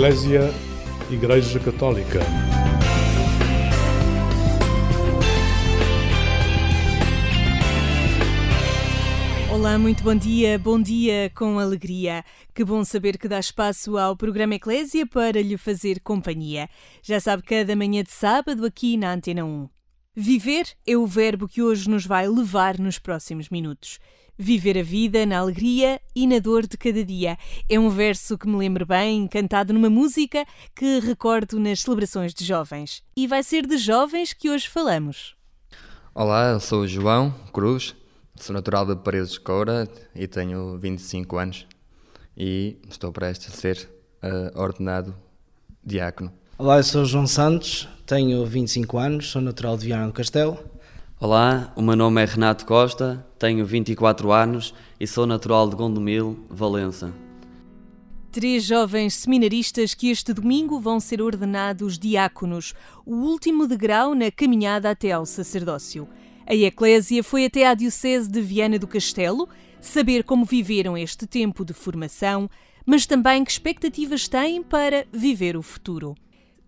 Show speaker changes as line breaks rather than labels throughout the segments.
Eclésia Igreja Católica.
Olá, muito bom dia, bom dia com alegria. Que bom saber que dá espaço ao programa Eclésia para lhe fazer companhia. Já sabe, cada manhã de sábado aqui na Antena 1. Viver é o verbo que hoje nos vai levar nos próximos minutos. Viver a vida na alegria e na dor de cada dia. É um verso que me lembro bem, cantado numa música que recordo nas celebrações de jovens. E vai ser de jovens que hoje falamos.
Olá, eu sou o João Cruz, Sou natural de Paredes de Coura e tenho 25 anos e estou prestes a ser uh, ordenado diácono.
Olá, eu sou João Santos, tenho 25 anos, sou natural de Viana do Castelo.
Olá, o meu nome é Renato Costa, tenho 24 anos e sou natural de Gondomil, Valença.
Três jovens seminaristas que este domingo vão ser ordenados diáconos, o último degrau na caminhada até ao sacerdócio. A Eclésia foi até à Diocese de Viana do Castelo saber como viveram este tempo de formação, mas também que expectativas têm para viver o futuro.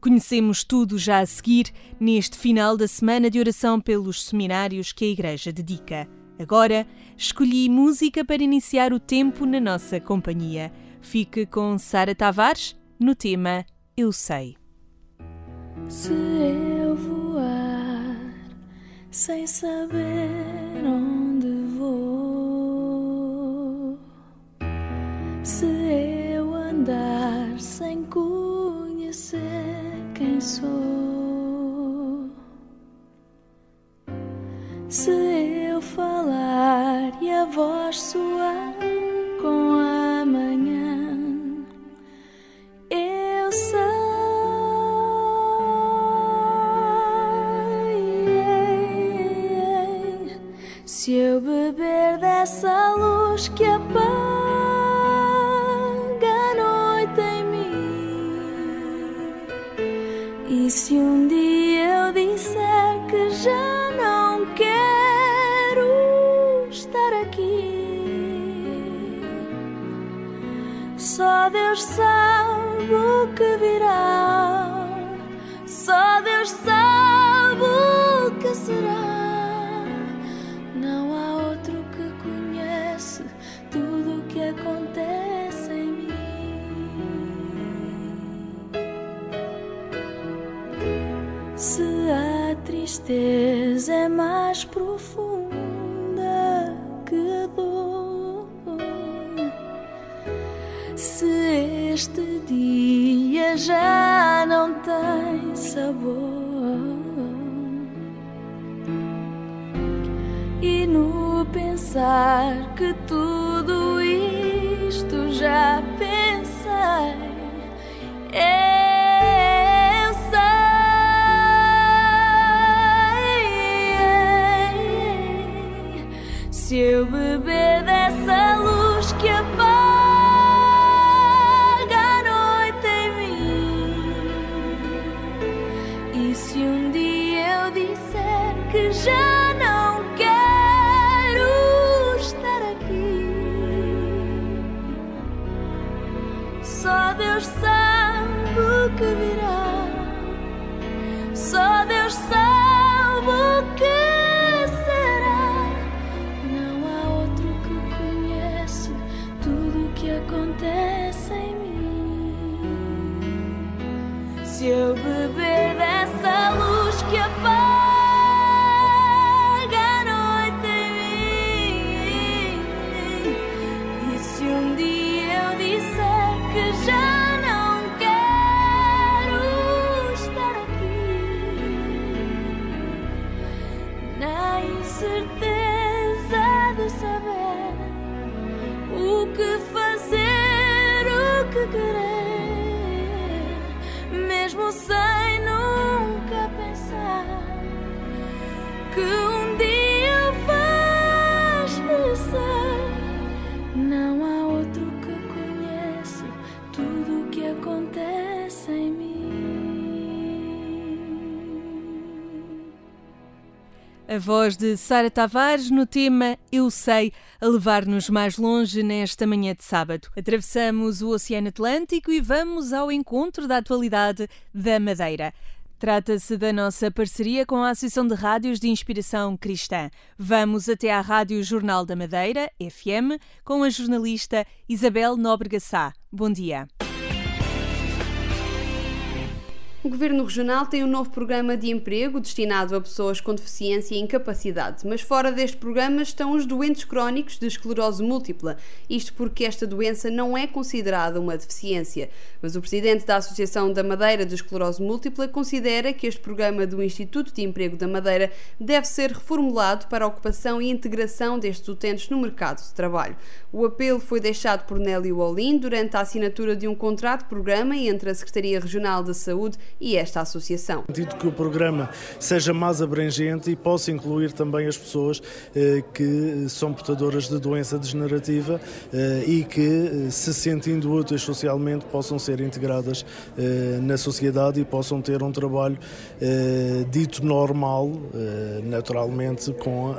Conhecemos tudo já a seguir neste final da semana de oração pelos seminários que a Igreja dedica. Agora, escolhi música para iniciar o tempo na nossa companhia. Fique com Sara Tavares no tema Eu Sei.
Se eu voar sem saber onde vou. Se eu andar sem conhecer sou, se eu falar e a voz soar é mais profunda que dor, se este dia já não tem sabor. E no pensar que tudo isto já pensei, eu Se A
voz de Sara Tavares no tema Eu Sei, a levar-nos mais longe nesta manhã de sábado. Atravessamos o Oceano Atlântico e vamos ao encontro da atualidade da Madeira. Trata-se da nossa parceria com a Associação de Rádios de Inspiração Cristã. Vamos até à Rádio Jornal da Madeira, FM, com a jornalista Isabel Nóbrega Sá. Bom dia.
O Governo Regional tem um novo programa de emprego destinado a pessoas com deficiência e incapacidade, mas fora deste programa estão os doentes crónicos de esclerose múltipla, isto porque esta doença não é considerada uma deficiência. Mas o presidente da Associação da Madeira de Esclerose Múltipla considera que este programa do Instituto de Emprego da Madeira deve ser reformulado para a ocupação e integração destes utentes no mercado de trabalho. O apelo foi deixado por Nélio Olim durante a assinatura de um contrato de programa entre a Secretaria Regional da Saúde e esta associação.
Dito que o programa seja mais abrangente e possa incluir também as pessoas eh, que são portadoras de doença degenerativa eh, e que, eh, se sentindo úteis socialmente, possam ser integradas na sociedade e possam ter um trabalho dito normal, naturalmente com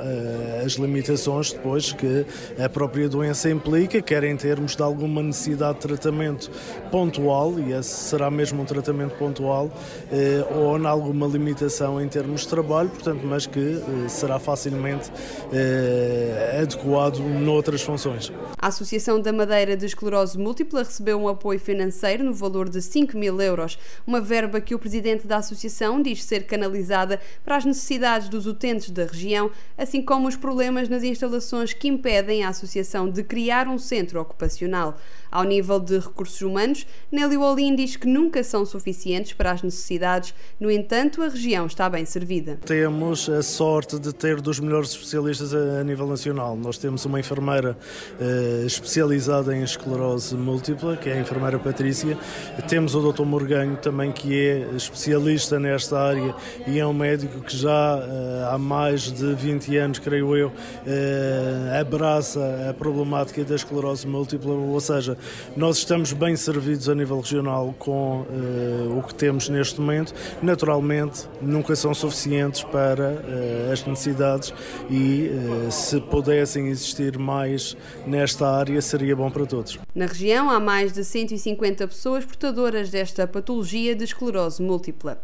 as limitações depois que a própria doença implica, quer em termos de alguma necessidade de tratamento pontual, e esse será mesmo um tratamento pontual, eh, ou em alguma limitação em termos de trabalho, portanto, mas que eh, será facilmente eh, adequado noutras funções.
A Associação da Madeira de Esclerose Múltipla recebeu um apoio financeiro no valor de 5 mil euros, uma verba que o presidente da associação diz ser canalizada para as necessidades dos utentes da região, assim como os problemas nas instalações que impedem a associação de criar um centro ocupacional. Ao nível de recursos humanos, Nélio Olim diz que nunca são suficientes para as necessidades, no entanto, a região está bem servida.
Temos a sorte de ter dos melhores especialistas a, nível nacional. Nós temos uma enfermeira eh, especializada em esclerose múltipla, que é a enfermeira Patrícia. Temos o Dr. Morganho também, que é especialista nesta área e é um médico que já eh, há mais de 20 anos, creio eu, eh, abraça a problemática da esclerose múltipla, ou seja, nós estamos bem servidos a nível regional com uh, o que temos neste momento. Naturalmente, nunca são suficientes para uh, as necessidades e uh, se pudessem existir mais nesta área, seria bom para todos.
Na região há mais de 150 pessoas portadoras desta patologia de esclerose múltipla.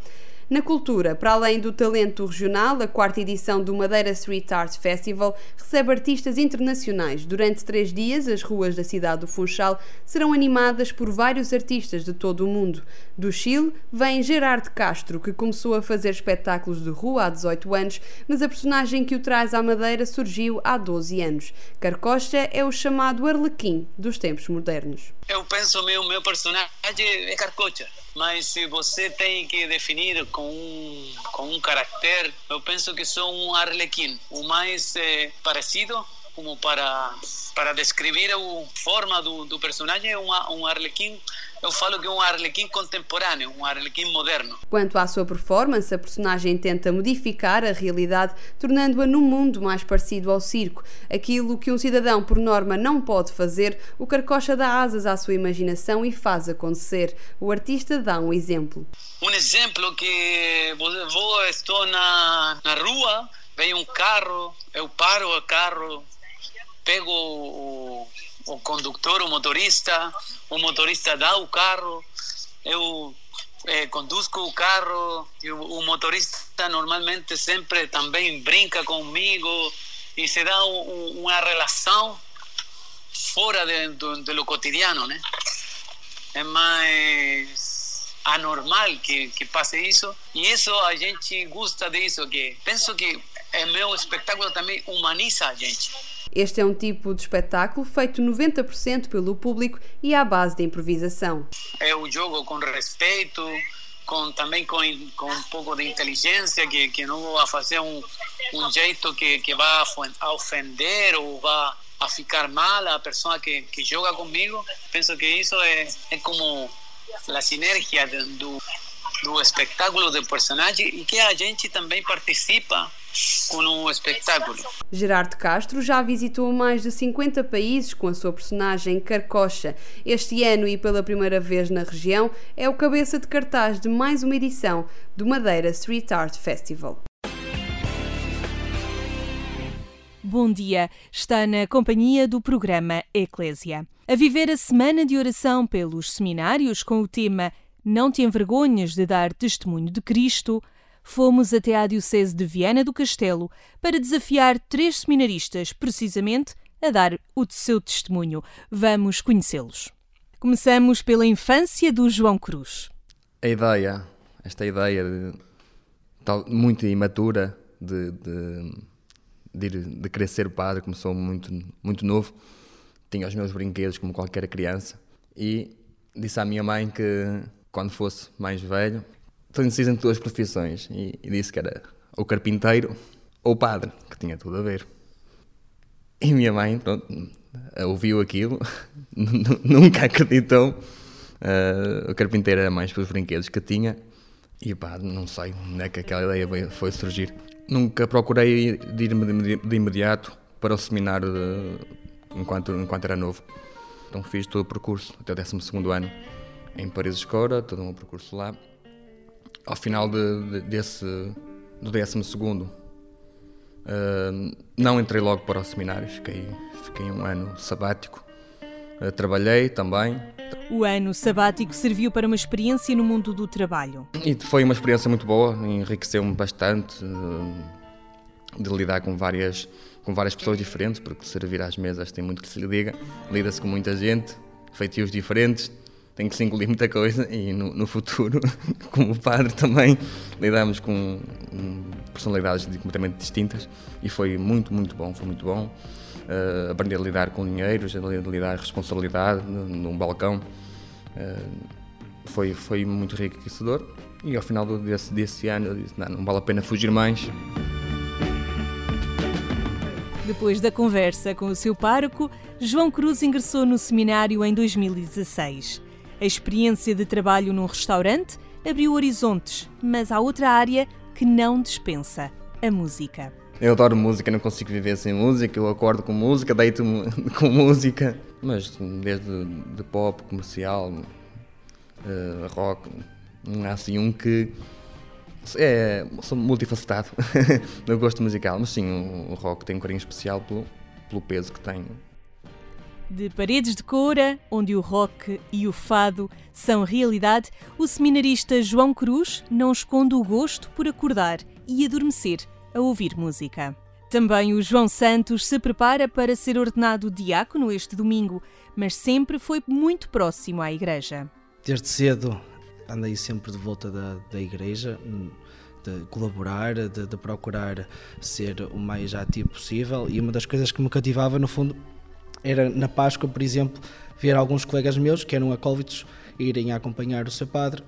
Na cultura, para além do talento regional, a quarta edição do Madeira Street Art Festival recebe artistas internacionais. Durante três dias, as ruas da cidade do Funchal serão animadas por vários artistas de todo o mundo. Do Chile vem Gerard Castro, que começou a fazer espetáculos de rua há 18 anos, mas a personagem que o traz à Madeira surgiu há 12 anos. Carcocha é o chamado Arlequim dos tempos modernos.
Eu penso meu meu personagem é Carcocha mas se você tem que definir com um, com um caráter, eu penso que sou um arlequim, o mais é, parecido como para para descrever a forma do, do personagem é um, arlequim eu falo que é um arlequim contemporâneo, um arlequim moderno.
Quanto à sua performance, a personagem tenta modificar a realidade, tornando-a num mundo mais parecido ao circo. Aquilo que um cidadão, por norma, não pode fazer, o Carcocha dá asas à sua imaginação e faz acontecer. O artista dá um exemplo.
Um exemplo que vou, estou na, na rua, vem um carro, eu paro o carro, pego o, o condutor, o motorista, o motorista dá o carro, eu é, conduzco o carro e o, o, motorista normalmente sempre também brinca comigo e se dá um, uma relação fora de, do, do cotidiano, né? É mais anormal que, que passe isso e isso a gente gosta disso que penso que é meu espetáculo também humaniza a gente
este é um tipo de espetáculo feito 90% pelo público e à base de improvisação.
É um jogo com respeito, com, também com, com um pouco de inteligência, que, que não vou fazer um, um jeito que, que vá ofender ou vá a ficar mal a pessoa que, que joga comigo. Penso que isso é, é como a sinergia do, do espetáculo do personagem e que a gente também participa com um espetáculo.
Gerardo Castro já visitou mais de 50 países com a sua personagem Carcocha. Este ano e pela primeira vez na região é o cabeça de cartaz de mais uma edição do Madeira Street Art Festival.
bom dia. Está na companhia do programa Eclésia. A viver a semana de oração pelos seminários com o tema Não te envergonhas de dar testemunho de Cristo, fomos até à Diocese de Viana do Castelo para desafiar três seminaristas, precisamente, a dar o seu testemunho. Vamos conhecê-los. Começamos pela infância do João Cruz.
A ideia, esta ideia de, tal, muito imatura de, de, de, de querer ser padre, começou muito, muito novo. Tinha os meus brinquedos como qualquer criança e disse à minha mãe que quando fosse mais velho, estou indeciso entre duas profissões e, e disse que era o carpinteiro ou o padre, que tinha tudo a ver. E minha mãe, pronto, ouviu aquilo, nunca acreditou. Uh, o carpinteiro era mais pelos brinquedos que tinha. E pá, não sei onde é que aquela ideia foi surgir. Nunca procurei ir de imediato para o seminário de, enquanto, enquanto era novo. Então fiz todo o percurso, até o 12 ano, em Paris Escora, todo um percurso lá. Ao final de, de, desse, do 12 Uh, não entrei logo para o seminário, fiquei, fiquei um ano sabático. Uh, trabalhei também.
O ano sabático serviu para uma experiência no mundo do trabalho.
E foi uma experiência muito boa, enriqueceu-me bastante uh, de lidar com várias, com várias pessoas diferentes, porque servir às mesas tem muito que se lhe diga. Lida-se com muita gente, feitios diferentes, tem que se engolir muita coisa e no, no futuro, como padre também, lidamos com personalidades completamente distintas e foi muito, muito bom, foi muito bom. Uh, aprender a lidar com dinheiros, a lidar com responsabilidade num balcão. Uh, foi, foi muito enriquecedor e ao final desse, desse ano eu disse, não, não vale a pena fugir mais.
Depois da conversa com o seu pároco, João Cruz ingressou no seminário em 2016. A experiência de trabalho num restaurante abriu horizontes, mas há outra área que não dispensa: a música.
Eu adoro música, não consigo viver sem música. Eu acordo com música, deito com música. Mas desde de pop, comercial, uh, rock, não há assim um que. É, sou multifacetado no gosto musical, mas sim, o, rock tem um carinho especial pelo, pelo peso que tem
de Paredes de Coura, onde o rock e o fado são realidade, o seminarista João Cruz não esconde o gosto por acordar e adormecer a ouvir música. Também o João Santos se prepara para ser ordenado diácono este domingo, mas sempre foi muito próximo à igreja.
Desde cedo andei sempre de volta da, da igreja, de colaborar, de, de, procurar ser o mais ativo possível. E uma das coisas que me cativava, no fundo, era na Páscoa, por exemplo, ver alguns colegas meus que eram acólitos irem acompanhar o seu padre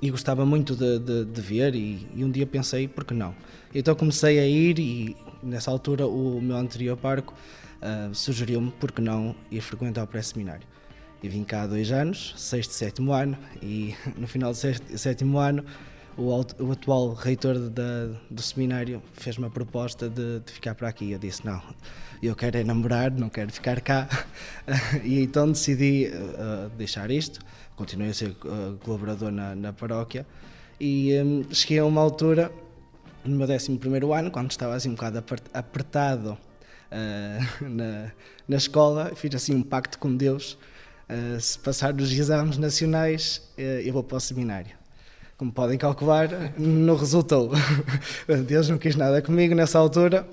e gostava muito de, de, de ver e, e, um dia pensei, por que não? Então comecei a ir e nessa altura o meu anterior parco uh, sugeriu-me, por que não, ir frequentar o pré-seminário. E vim cá há dois anos, sexto e sétimo ano, e no final do sétimo ano o, o atual reitor da, do seminário fez uma proposta de, de, ficar para aqui. Eu disse: não, eu quero é namorar, não quero ficar cá. e então decidi uh, deixar isto. Continuei a ser uh, colaborador na, na paróquia e um, cheguei a uma altura, no meu 11 ano, quando estava assim um bocado apertado uh, na, na escola, fiz assim um pacto com Deus. se passar os exames nacionais, eu vou para o seminário como podem calcular, não resultou. Deus não quis nada comigo nessa altura.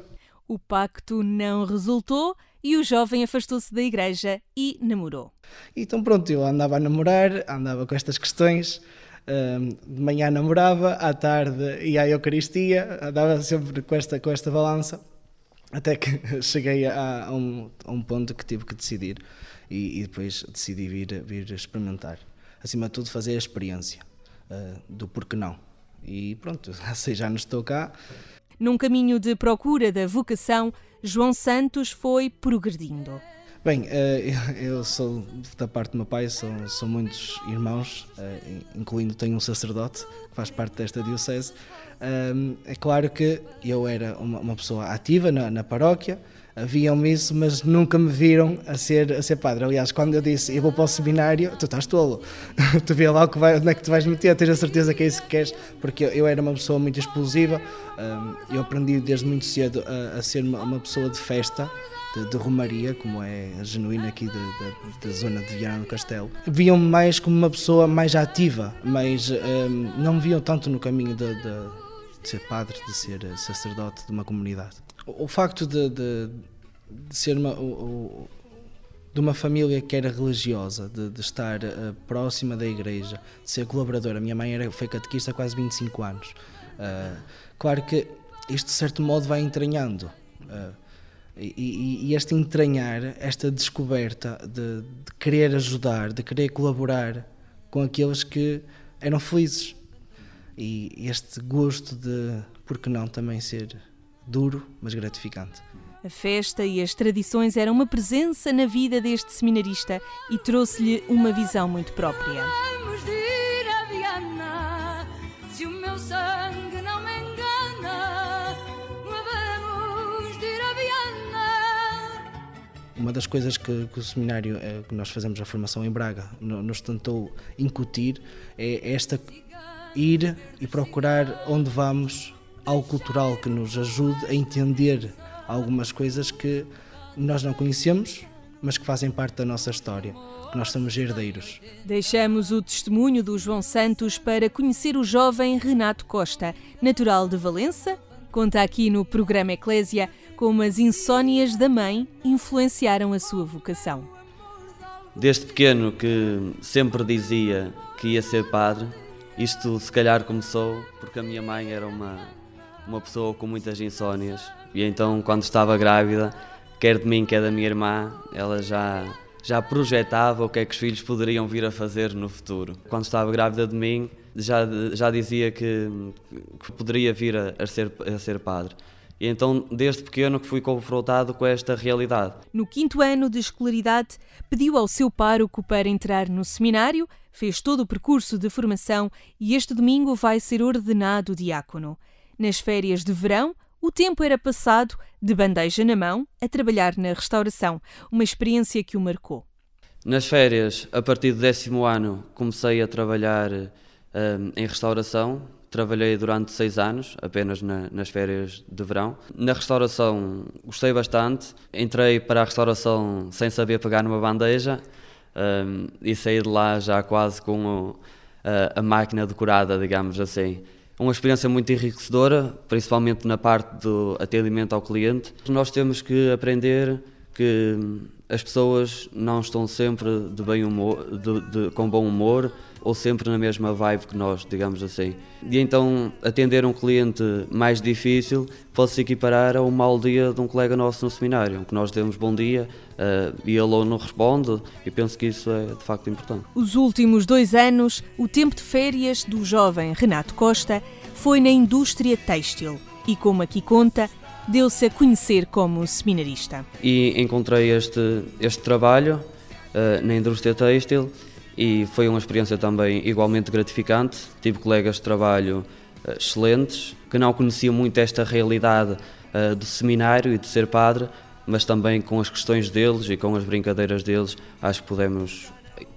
O pacto não resultou e o jovem afastou-se da igreja e namorou.
Então pronto, eu andava a namorar, andava com estas questões. de manhã namorava, à tarde ia à Eucaristia, andava sempre com esta, com esta balança, até que cheguei a, a, um, a um ponto que tive que decidir e, e depois decidi vir, vir experimentar. Acima de tudo, fazer a experiência uh, do porquê não. E pronto, há seis anos estou cá.
Num caminho de procura da vocação, João Santos foi progredindo.
Bem, uh, eu sou da parte do meu pai, são, são muitos irmãos, uh, incluindo tenho um sacerdote que faz parte desta diocese. é claro que eu era uma, uma pessoa ativa na, na paróquia, viam-me isso, mas nunca me viram a ser, a ser padre. Aliás, quando eu disse eu vou para o seminário, tu estás tolo, tu vê lá o que vai, onde é que tu vais meter, tens a certeza que é isso que queres, porque eu era uma pessoa muito explosiva, eu aprendi desde muito cedo a, a ser uma, pessoa de festa. De, de, Romaria, como é a genuína aqui da zona de Viana do Castelo, viam-me mais como uma pessoa mais ativa, mas um, não me viam tanto no caminho de, de, de ser padre, de ser sacerdote de uma comunidade. O facto de, de, de ser uma, de uma família que era religiosa, de, de estar uh, próxima da igreja, de ser colaboradora. A minha mãe era, foi catequista há quase 25 anos. Uh, claro que isto, de certo modo, vai entranhando. Uh, e, e, este entranhar, esta descoberta de, de, querer ajudar, de querer colaborar com aqueles que eram felizes. E este gosto de, por que não, também ser duro, mas gratificante.
A festa e as tradições eram uma presença na vida deste seminarista e trouxe-lhe uma visão muito própria.
Uma das coisas que, que, o seminário eh, que nós fazemos a formação em Braga nos tentou incutir é esta ir e procurar onde vamos algo cultural que nos ajude a entender algumas coisas que nós não conhecemos, mas que fazem parte da nossa história, que nós somos herdeiros.
Deixamos o testemunho do João Santos para conhecer o jovem Renato Costa, natural de Valença. Conta aqui no programa Eclésia como as insónias da mãe influenciaram a sua vocação.
Desde pequeno que sempre dizia que ia ser padre, isto se calhar começou porque a minha mãe era uma uma pessoa com muitas insónias. E então, quando estava grávida, quer de mim, quer da minha irmã, ela já, já projetava o que é que os filhos poderiam vir a fazer no futuro. Quando estava grávida de mim, já, já dizia que, que poderia vir a, a, ser, a ser padre. E então, desde pequeno, que fui confrontado com esta realidade.
No quinto ano de escolaridade, pediu ao seu pároco para entrar no seminário, fez todo o percurso de formação e este domingo vai ser ordenado diácono. Nas férias de verão, o tempo era passado, de bandeja na mão, a trabalhar na restauração, uma experiência que o marcou.
Nas férias, a partir do décimo ano, comecei a trabalhar um, em restauração. Trabalhei durante seis anos, apenas na, nas férias de verão. Na restauração gostei bastante. Entrei para a restauração sem saber pegar numa bandeja um, e saí de lá já quase com o, a, a máquina decorada, digamos assim uma experiência muito enriquecedora, principalmente na parte do atendimento ao cliente. Nós temos que aprender que as pessoas não estão sempre de bem humor, de, de, com bom humor ou sempre na mesma vibe que nós, digamos assim. E então atender um cliente mais difícil pode se equiparar a um mau dia de um colega nosso no seminário, que nós demos bom dia uh, e ele não responde, e penso que isso é de facto importante.
Os últimos dois anos, o tempo de férias do jovem Renato Costa foi na indústria têxtil e, como aqui conta, deu-se a conhecer como seminarista.
E encontrei este, este trabalho uh, na indústria têxtil e foi uma experiência também igualmente gratificante. Tive colegas de trabalho uh, excelentes que não conheciam muito esta realidade uh, do seminário e de ser padre, mas também com as questões deles e com as brincadeiras deles, acho que podemos,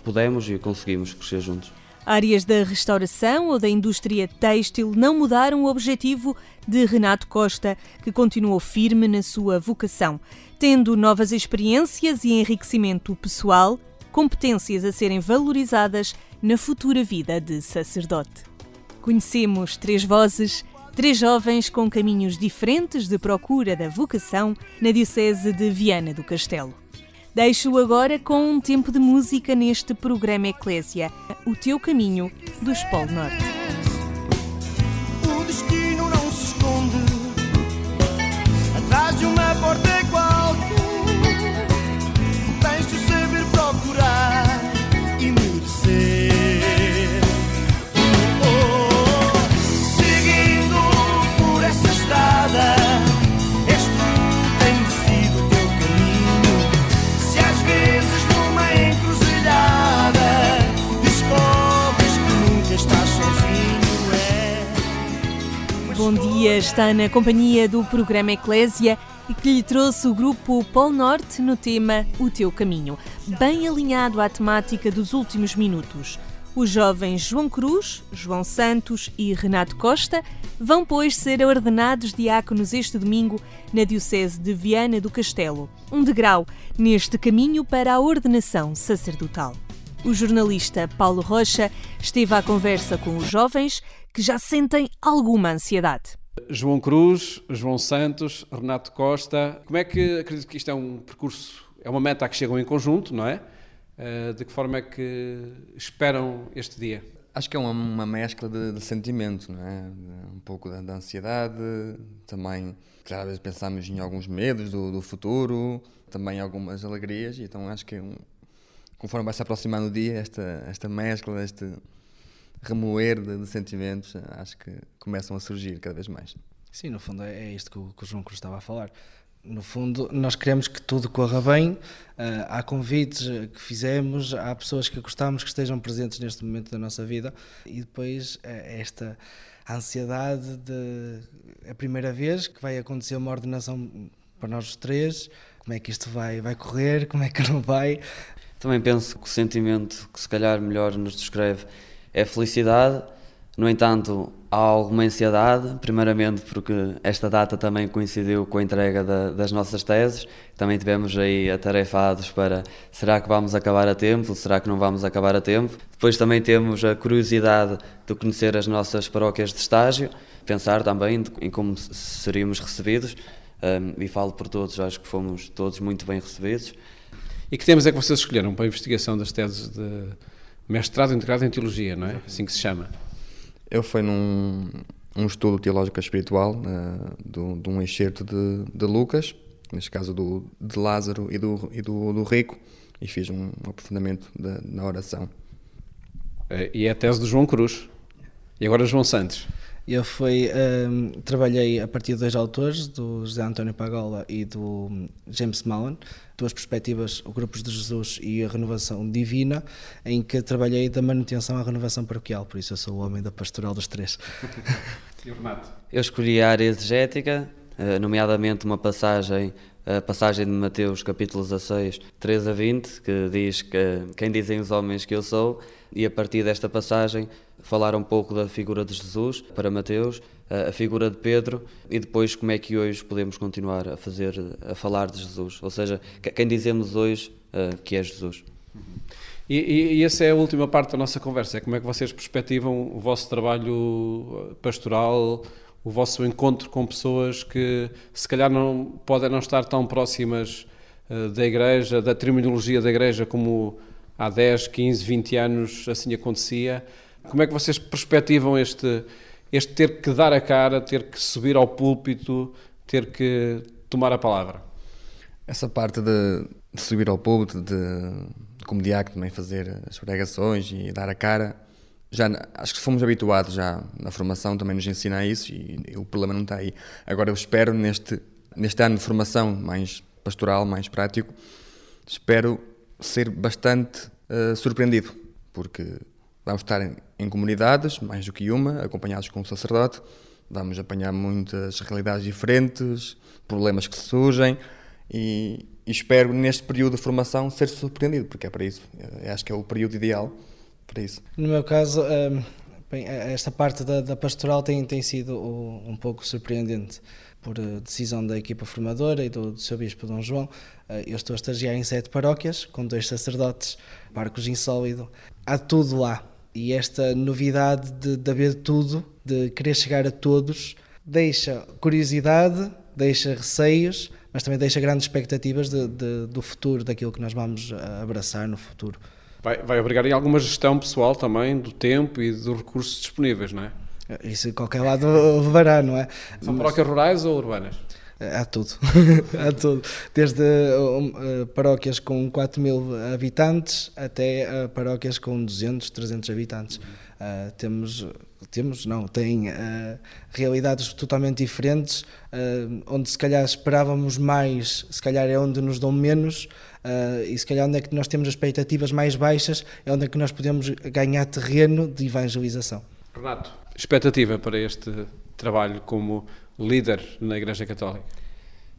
podemos e conseguimos crescer juntos.
Áreas da restauração ou da indústria têxtil não mudaram o objetivo de Renato Costa, que continuou firme na sua vocação, tendo novas experiências e enriquecimento pessoal, competências a serem valorizadas na futura vida de sacerdote. Conhecemos três vozes, três jovens com caminhos diferentes de procura da vocação na Diocese de Viana do Castelo. Deixo agora com um tempo de música neste programa Eclésia, O Teu Caminho dos Polo Norte. Dia, está na companhia do programa Eclésia e que lhe trouxe o grupo Pol Norte no tema O Teu Caminho, bem alinhado à temática dos últimos minutos. Os jovens João Cruz, João Santos e Renato Costa vão, pois, ser ordenados diáconos este domingo na Diocese de Viana do Castelo, um degrau neste caminho para a ordenação sacerdotal. O jornalista Paulo Rocha esteve à conversa com os jovens que já sentem alguma ansiedade.
João Cruz, João Santos, Renato Costa, como é que acredito que isto é um percurso, é uma meta a que chegam em conjunto, não é? Eh, de que forma é que esperam este dia?
Acho que é uma, uma mescla de, de sentimentos, não é? Um pouco da, da ansiedade, também, claro, às vezes pensamos em alguns medos do, do futuro, também algumas alegrias, então acho que um, conforme vai se aproximando o dia, esta, esta mescla, este remoer de, de, sentimentos, acho que começam a surgir cada vez mais.
Sim, no fundo é, é isto que o, que o João Cruz estava a falar no fundo, nós queremos que tudo corra bem. Uh, há convites que fizemos, há pessoas que gostamos que estejam presentes neste momento da nossa vida e depois uh, esta ansiedade de a primeira vez que vai acontecer uma ordenação para nós os três, como é que isto vai, vai correr, como é que não vai.
Também penso que o sentimento que se calhar melhor nos descreve é felicidade no entanto, há alguma ansiedade, primeiramente porque esta data também coincidiu com a entrega da, das nossas teses, também tivemos aí atarefados para será que vamos acabar a tempo, será que não vamos acabar a tempo. Depois também temos a curiosidade de conhecer as nossas paróquias de estágio, pensar também em como seríamos recebidos, um, e falo por todos, acho que fomos todos muito bem recebidos.
E que temas é que vocês escolheram para a investigação das teses de mestrado integrado em Teologia, não é? Assim que se chama.
Eu fui num um estudo teológico espiritual uh, do, de um excerto de, de, Lucas, neste caso do, de Lázaro e do, e do, do Rico, e fiz um, aprofundamento de, na oração.
Eh, e é a tese do João Cruz. E agora João Santos.
Eu fui, um, trabalhei a partir de dois autores, do José António Pagola e do James Mullen, duas perspectivas, o Grupos de Jesus e a Renovação Divina, em que trabalhei da manutenção à renovação paroquial, por isso eu sou o homem da pastoral dos três.
Eu escolhi a área exegética, eh, nomeadamente uma passagem a passagem de Mateus capítulo 16, 3 a 20, que diz que quem dizem os homens que eu sou, e a partir desta passagem falar um pouco da figura de Jesus para Mateus, a figura de Pedro e depois como é que hoje podemos continuar a fazer a falar de Jesus, ou seja, quem dizemos hoje uh, que é Jesus.
E, e, e, essa é a última parte da nossa conversa, é como é que vocês perspectivam o vosso trabalho pastoral, o vosso encontro com pessoas que se calhar não podem não estar tão próximas uh, da igreja, da terminologia da igreja como há 10, 15, 20 anos assim acontecia. Como é que vocês perspectivam este, este ter que dar a cara, ter que subir ao púlpito, ter que tomar a palavra?
Essa parte de, de subir ao púlpito, de, como diácono também fazer as pregações e dar a cara, já acho que fomos habituados já na formação também nos ensina isso e, e o problema não está aí. Agora eu espero neste neste ano de formação mais pastoral, mais prático, espero ser bastante uh, surpreendido, porque vamos estar em, em, comunidades, mais do que uma, acompanhados com um sacerdote, vamos apanhar muitas realidades diferentes, problemas que surgem e, e espero neste período de formação ser surpreendido, porque é para isso, eu acho que é o período ideal para isso.
No meu caso, um, bem, esta parte da, da, pastoral tem, tem sido um pouco surpreendente por eh, decisão da equipa formadora e do, do seu bispo Dom João, eh, eu estou a estagiar em sete paróquias, com dois sacerdotes, barcos insólido. Há tudo lá. E esta novidade de, de haver tudo, de querer chegar a todos, deixa curiosidade, deixa receios, mas também deixa grandes expectativas de, de, do futuro, daquilo que nós vamos abraçar no futuro.
Vai, vai obrigar em alguma gestão pessoal também do tempo e dos recursos disponíveis, não é?
Isso em qualquer lado levará, não é?
São paróquias rurais ou urbanas?
Há tudo, há tudo. Desde uh, paróquias com 4 mil habitantes até uh, paróquias com 200, 300 habitantes. Uh, temos, temos, não, tem realidades totalmente diferentes, onde se calhar esperávamos mais, se calhar é onde nos dão menos, e se calhar onde é que nós temos expectativas mais baixas, é onde é que nós podemos ganhar terreno de evangelização.
Renato, expectativa para este trabalho como líder na Igreja Católica?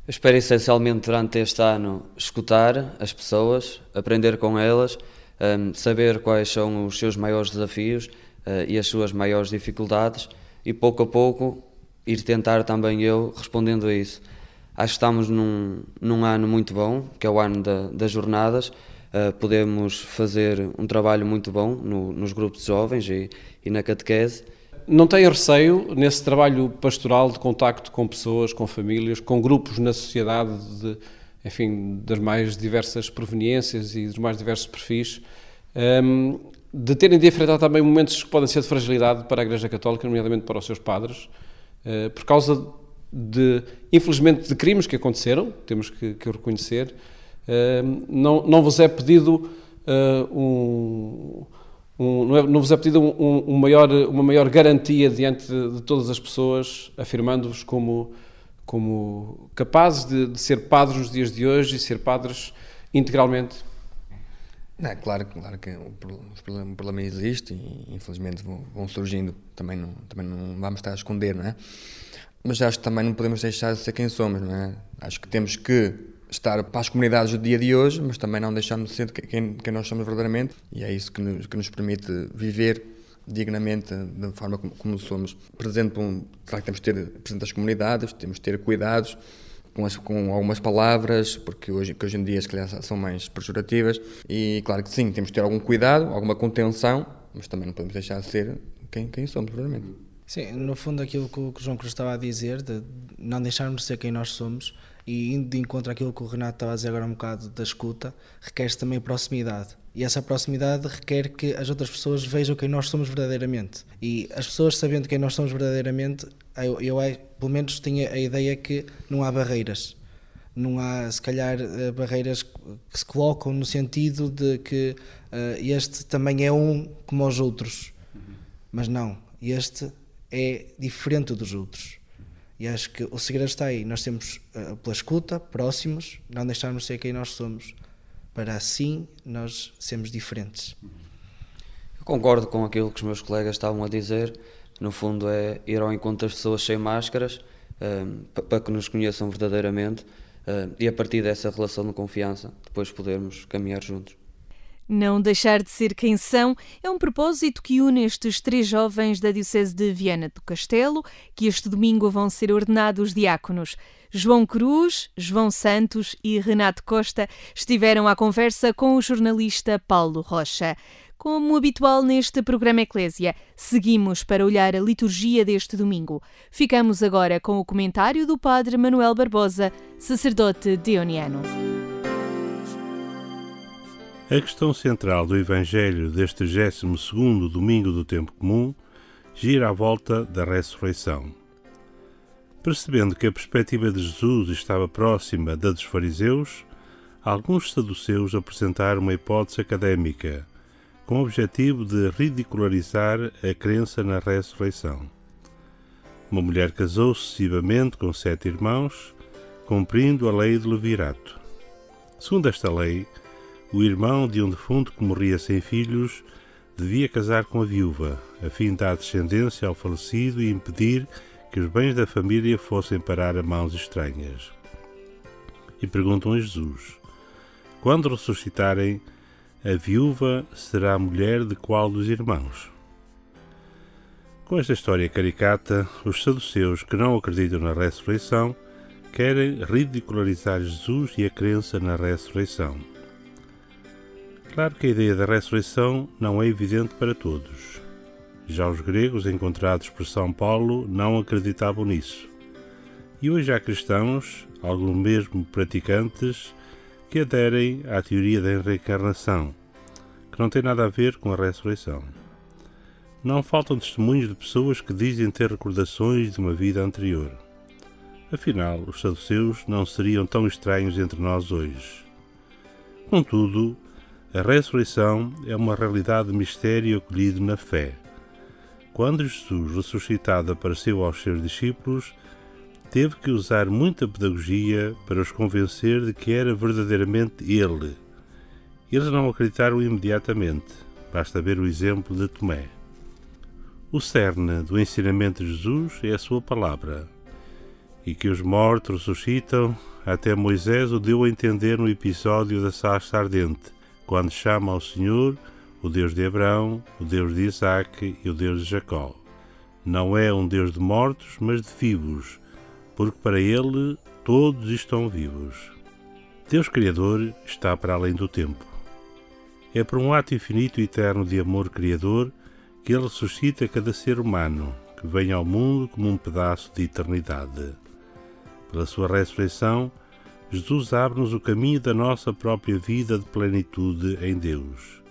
espero essencialmente durante este ano escutar as pessoas, aprender com elas, um, saber quais são os seus maiores desafios uh, e as suas maiores dificuldades e pouco a pouco ir tentar também eu respondendo a isso. Acho que estamos num, num ano muito bom, que é o ano da, das jornadas. Uh, podemos fazer um trabalho muito bom no, nos grupos de jovens e, e na catequese
não tem receio nesse trabalho pastoral de contacto com pessoas, com famílias, com grupos na sociedade, de, enfim, das mais diversas proveniências e dos mais diversos perfis, um, de terem de enfrentar também momentos que podem ser de fragilidade para a Igreja Católica, nomeadamente para os seus padres, uh, por causa de, infelizmente, de crimes que aconteceram, temos que, que o reconhecer. Uh, não, não vos é pedido uh, um um, não, é, não, vos é pedido um, um, maior, uma maior garantia diante de, de todas as pessoas, afirmando-vos como, como capazes de, de, ser padres nos dias de hoje e ser padres integralmente?
Não, claro, claro que o problema, o problema existe e infelizmente vão, vão, surgindo, também não, também não vamos estar a esconder, não é? Mas acho que também não podemos deixar de ser quem somos, não é? Acho que temos que estar para as comunidades do dia de hoje, mas também não deixando de ser quem, quem nós somos verdadeiramente, e é isso que nos, que nos permite viver dignamente da forma como, como somos. Presente, um, claro que temos de ter presente as comunidades, temos de ter cuidados com, as, com algumas palavras, porque hoje, que hoje em dia, se calhar, são mais pejorativas, e claro que sim, temos de ter algum cuidado, alguma contenção, mas também não podemos deixar de ser quem, quem somos verdadeiramente.
Sim, no fundo aquilo que o João Cruz estava a dizer, de não deixarmos de ser quem nós somos, e indo de encontro àquilo que o Renato estava a dizer agora um bocado da escuta, requer-se também proximidade. E essa proximidade requer que as outras pessoas vejam quem nós somos verdadeiramente. E as pessoas sabendo quem nós somos verdadeiramente, eu, eu pelo menos tinha a ideia que não há barreiras. Não há, se calhar, eh, barreiras que se colocam no sentido de que uh, este também é um como os outros. Mas não, este é diferente dos outros e acho que o segredo está aí. Nós temos, uh, pela escuta, próximos, não deixarmos ser quem nós somos, para assim nós sermos diferentes.
Eu concordo com aquilo que os meus colegas estavam a dizer. No fundo, é ir ao encontro das pessoas sem máscaras, um, eh, para que nos conheçam verdadeiramente, uh, e a partir dessa relação de confiança, depois podermos caminhar juntos.
Não deixar de ser quem são é um propósito que une estes três jovens da Diocese de Viana do Castelo, que este domingo vão ser ordenados diáconos. João Cruz, João Santos e Renato Costa estiveram à conversa com o jornalista Paulo Rocha. Como habitual neste programa Eclésia, seguimos para olhar a liturgia deste domingo. Ficamos agora com o comentário do Padre Manuel Barbosa, sacerdote deoniano.
A questão central do Evangelho deste 12 domingo do tempo comum gira à volta da ressurreição. Percebendo que a perspectiva de Jesus estava próxima da dos fariseus, alguns saduceus apresentaram uma hipótese académica, com o objetivo de ridicularizar a crença na ressurreição. Uma mulher casou sucessivamente com sete irmãos, cumprindo a lei de Levirato. Segundo esta lei, o irmão de um defunto que morria sem filhos devia casar com a viúva, a fim de dar descendência ao falecido e impedir que os bens da família fossem parar a mãos estranhas. E perguntam a Jesus: Quando ressuscitarem, a viúva será a mulher de qual dos irmãos? Com esta história caricata, os saduceus que não acreditam na ressurreição querem ridicularizar Jesus e a crença na ressurreição. Claro que a ideia da ressurreição não é evidente para todos. Já os gregos encontrados por São Paulo não acreditavam nisso. E hoje há cristãos, alguns mesmo praticantes, que aderem à teoria da reencarnação, que não tem nada a ver com a ressurreição. Não faltam testemunhos de pessoas que dizem ter recordações de uma vida anterior. Afinal, os saduceus não seriam tão estranhos entre nós hoje. Contudo, a ressurreição é uma realidade de mistério acolhido na fé. Quando Jesus ressuscitado apareceu aos seus discípulos, teve que usar muita pedagogia para os convencer de que era verdadeiramente Ele. Eles não acreditaram imediatamente, basta ver o exemplo de Tomé. O cerne do ensinamento de Jesus é a sua palavra. E que os mortos ressuscitam, até Moisés o deu a entender no episódio da sarça ardente, quando chama ao Senhor o Deus de Abraão, o Deus de Isaac e o Deus de Jacó. Não é um Deus de mortos, mas de vivos, porque para ele todos estão vivos. Deus Criador está para além do tempo. É por um ato infinito e eterno de amor criador que ele ressuscita cada ser humano que vem ao mundo como um pedaço de eternidade. Pela sua ressurreição, Jesus abre-nos o caminho da nossa própria vida de plenitude em Deus.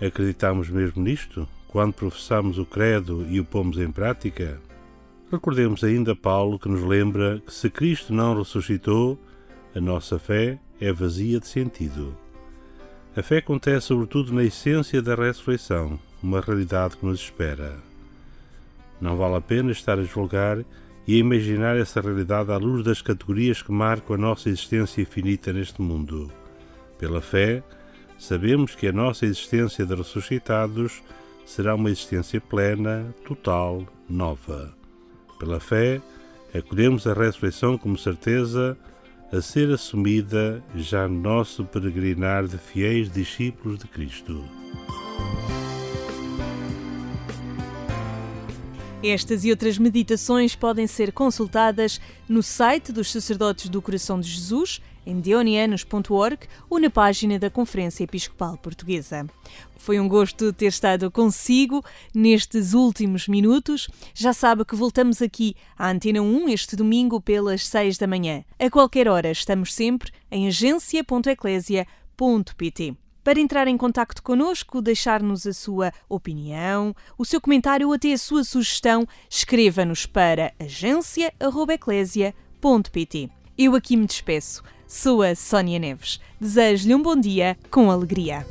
Acreditamos mesmo nisto quando professamos o credo e o pomos em prática? Recordemos ainda Paulo que nos lembra que se Cristo não ressuscitou, a nossa fé é vazia de sentido. A fé acontece sobretudo na essência da ressurreição, uma realidade que nos espera. Não vale a pena estar a julgar e a imaginar essa realidade à luz das categorias que marcam a nossa existência infinita neste mundo. Pela fé, sabemos que a nossa existência de ressuscitados será uma existência plena, total, nova. Pela fé, acolhemos a ressurreição como certeza a ser assumida já no nosso peregrinar de fiéis discípulos de Cristo.
Estas e outras meditações podem ser consultadas no site dos Sacerdotes do Coração de Jesus, em deonianos.org ou na página da Conferência Episcopal Portuguesa. Foi um gosto ter estado consigo nestes últimos minutos. Já sabe que voltamos aqui à Antena 1 este domingo pelas 6 da manhã. A qualquer hora estamos sempre em agência.eclésia.pt. Para entrar em contato connosco, deixar-nos a sua opinião, o seu comentário ou até a sua sugestão, escreva-nos para agência.eclésia.pt. Eu aqui me despeço. Sou a Sónia Neves. Desejo-lhe um bom dia com alegria.